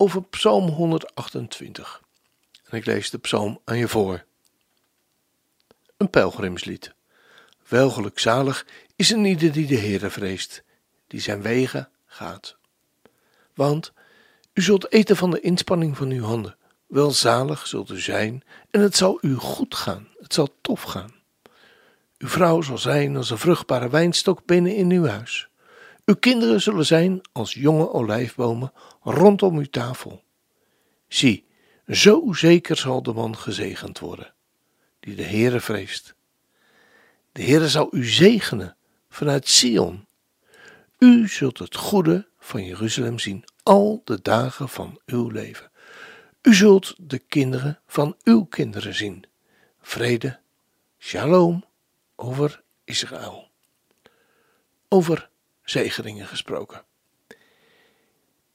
over Psalm 128. En ik lees de psalm aan je voor. Een pelgrimslied. Welgelukzalig is een ieder die de Heere vreest, die zijn wegen gaat. Want u zult eten van de inspanning van uw handen. Welzalig zult u zijn en het zal u goed gaan. Het zal tof gaan. Uw vrouw zal zijn als een vruchtbare wijnstok binnen in uw huis. Uw kinderen zullen zijn als jonge olijfbomen rondom uw tafel. Zie, zo zeker zal de man gezegend worden, die de Heere vreest. De Heere zal u zegenen vanuit Sion. U zult het goede van Jeruzalem zien al de dagen van uw leven. U zult de kinderen van uw kinderen zien. Vrede, shalom over Israël. Over zegeningen gesproken.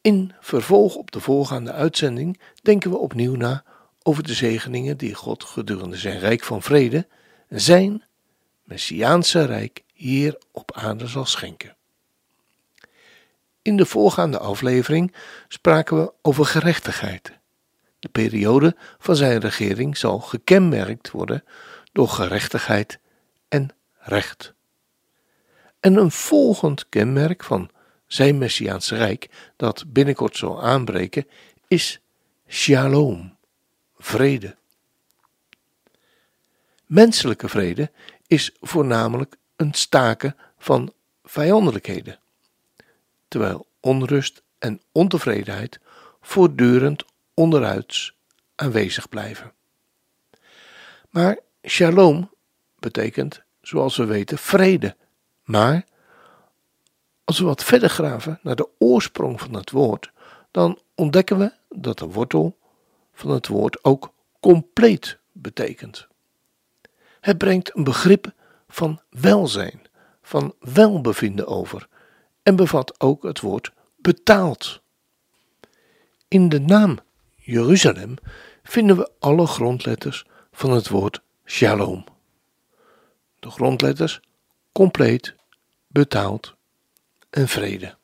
In vervolg op de voorgaande uitzending denken we opnieuw na over de zegeningen die God gedurende zijn rijk van vrede, zijn Messiaanse rijk hier op aarde zal schenken. In de voorgaande aflevering spraken we over gerechtigheid. De periode van zijn regering zal gekenmerkt worden door gerechtigheid en recht. En een volgend kenmerk van zijn Messiaanse rijk, dat binnenkort zal aanbreken, is shalom, vrede. Menselijke vrede is voornamelijk een staken van vijandelijkheden, terwijl onrust en ontevredenheid voortdurend onderuits aanwezig blijven. Maar shalom betekent, zoals we weten, vrede maar als we wat verder graven naar de oorsprong van het woord, dan ontdekken we dat de wortel van het woord ook compleet betekent. Het brengt een begrip van welzijn, van welbevinden over en bevat ook het woord betaald. In de naam Jeruzalem vinden we alle grondletters van het woord shalom. De grondletters compleet, betaald en vrede.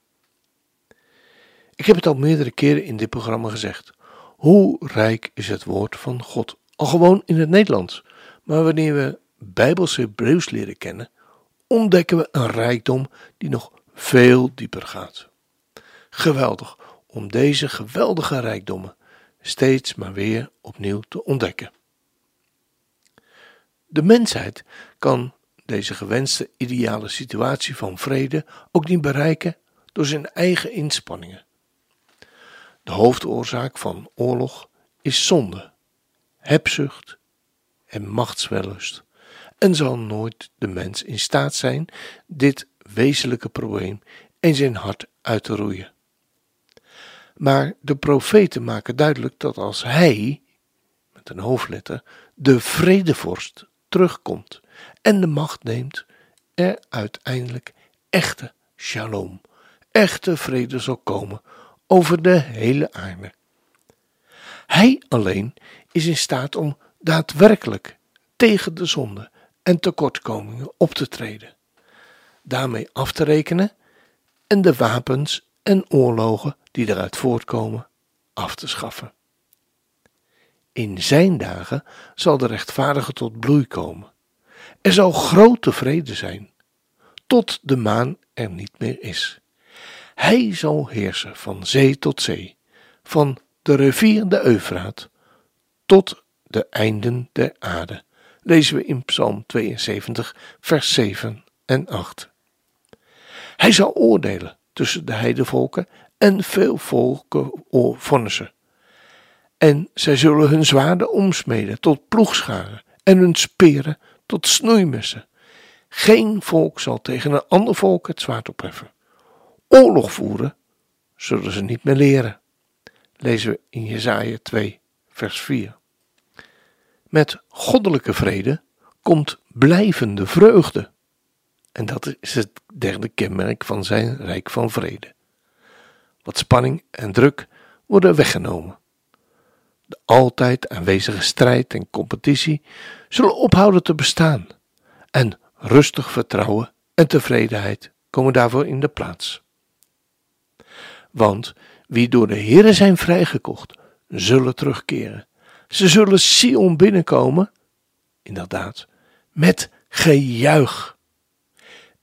Ik heb het al meerdere keren in dit programma gezegd. Hoe rijk is het woord van God? Al gewoon in het Nederlands. Maar wanneer we Bijbelse Hebreeuws leren kennen, ontdekken we een rijkdom die nog veel dieper gaat. Geweldig om deze geweldige rijkdommen steeds maar weer opnieuw te ontdekken. De mensheid kan deze gewenste ideale situatie van vrede ook niet bereiken door zijn eigen inspanningen. De hoofdoorzaak van oorlog is zonde, hebzucht en machtswellust en zal nooit de mens in staat zijn dit wezenlijke probleem in zijn hart uit te roeien. Maar de profeten maken duidelijk dat als hij, met een hoofdletter, de vredevorst terugkomt en de macht neemt, er uiteindelijk echte shalom, echte vrede zal komen over de hele aarde. Hij alleen is in staat om daadwerkelijk tegen de zonde en tekortkomingen op te treden, daarmee af te rekenen en de wapens en oorlogen die eruit voortkomen af te schaffen. In zijn dagen zal de rechtvaardige tot bloei komen er zal grote vrede zijn, tot de maan er niet meer is. Hij zal heersen van zee tot zee, van de rivier de Eufraat tot de einden der aarde. Lezen we in Psalm 72, vers 7 en 8. Hij zal oordelen tussen de heidevolken en veel volken vonnissen. En zij zullen hun zwaarden omsmeden tot ploegscharen en hun speren tot snoeimessen. Geen volk zal tegen een ander volk het zwaard opheffen. Oorlog voeren zullen ze niet meer leren. lezen we in Jesaja 2, vers 4. Met goddelijke vrede komt blijvende vreugde. En dat is het derde kenmerk van zijn rijk van vrede. Wat spanning en druk worden weggenomen. De altijd aanwezige strijd en competitie zullen ophouden te bestaan. En rustig vertrouwen en tevredenheid komen daarvoor in de plaats. Want wie door de Heere zijn vrijgekocht, zullen terugkeren. Ze zullen Sion binnenkomen, inderdaad, met gejuich.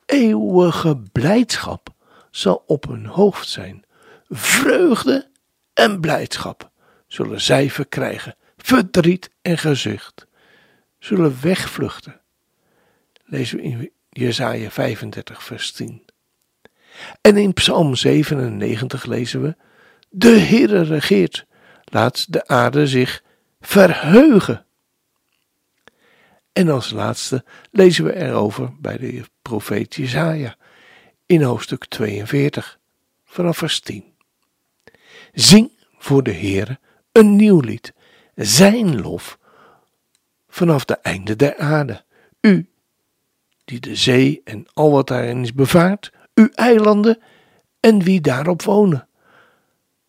Eeuwige blijdschap zal op hun hoofd zijn. Vreugde en blijdschap zullen zij verkrijgen. Verdriet en gezicht zullen wegvluchten. Lezen we in Jesaja 35, vers 10. En in Psalm 97 lezen we: De Heere regeert, laat de aarde zich verheugen. En als laatste lezen we erover bij de profeet Jesaja in hoofdstuk 42 vanaf vers 10. Zing voor de Heere een nieuw lied, zijn lof vanaf de einde der aarde. U, die de zee en al wat daarin is bevaart, uw eilanden en wie daarop wonen.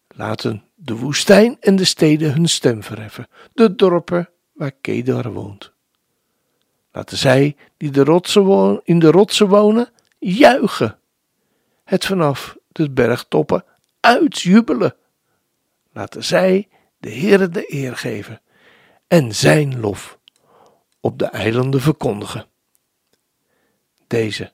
Laten de woestijn en de steden hun stem verheffen, de dorpen waar Kedar woont. Laten zij die de rotsen in de rotsen wonen, juichen. Het vanaf de bergtoppen uitjubelen. Laten zij de Heere de eer geven en zijn lof op de eilanden verkondigen. Deze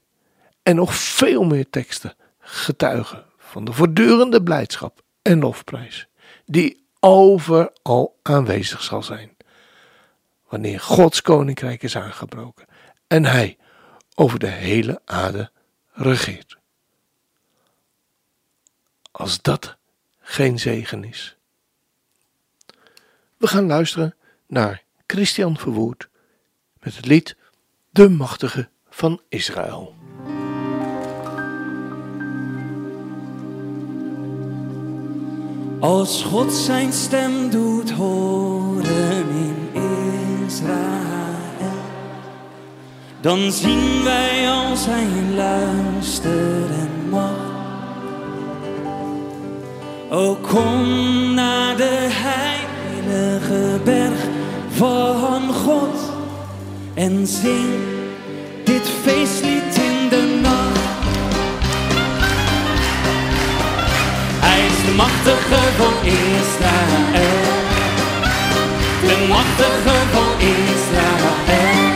en nog veel meer teksten getuigen van de voortdurende blijdschap en lofprijs die overal aanwezig zal zijn wanneer Gods koninkrijk is aangebroken en hij over de hele aarde regeert. Als dat geen zegen is. We gaan luisteren naar Christian Verwoerd met het lied De Machtige van Israël. Als God zijn stem doet horen in Israël, dan zien wij als hij luisteren mag. O kom heilige berg van God en zing dit feestlied in de nacht. Hij is de machtige van Israël, de machtige van Israël.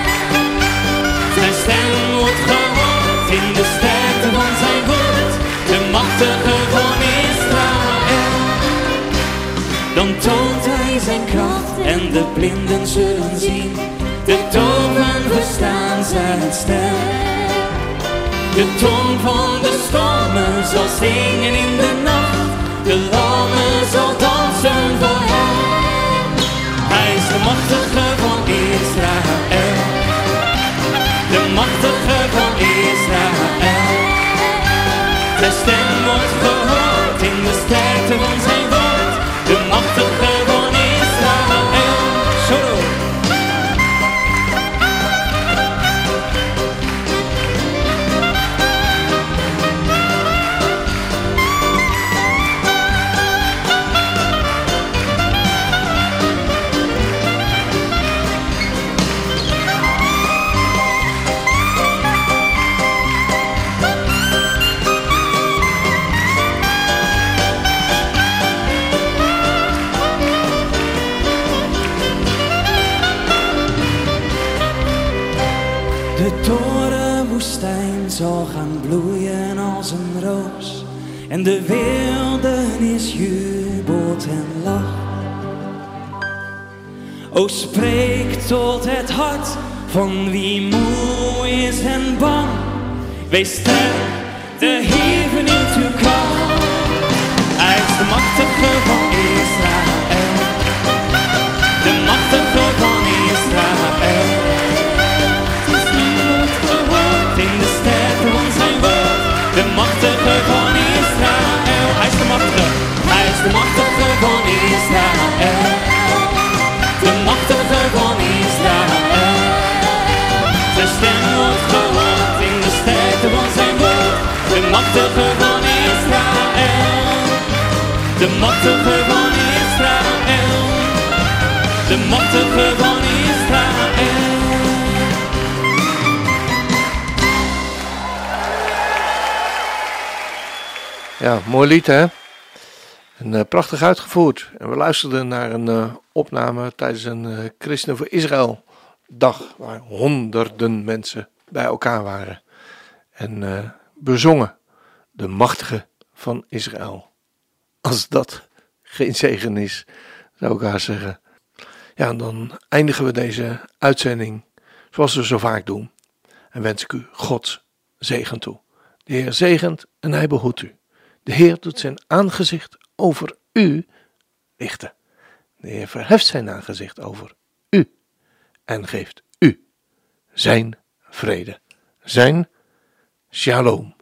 Zijn stem wordt gehoord in de sterkte van zijn woord, de machtige van Israël. En de blinden zullen zien. De toven verstaan zijn stem. De tong van de stormen zal zingen in de nacht. De En de wildernis jubelt en lacht. O spreek tot het hart van wie moe is en bang. Wees sterk, de Heer vernieuwt uw kracht. Hij is de machtige van Israël. Machtige van Israël. De machtige van Israël. Ja, mooi lied hè? En eh, prachtig uitgevoerd. En we luisterden naar een eh, opname tijdens een eh, Christen voor Israël dag. Waar honderden mensen bij elkaar waren. En bezongen de machtige van Israël. Als dat geen zegen is, zou ik haar zeggen. Ja, dan eindigen we deze uitzending zoals we zo vaak doen. En wens ik u Gods zegen toe. De Heer zegent en hij behoedt u. De Heer doet zijn aangezicht over u lichten. De Heer verheft zijn aangezicht over u en geeft u zijn vrede, zijn shalom.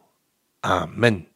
Amen.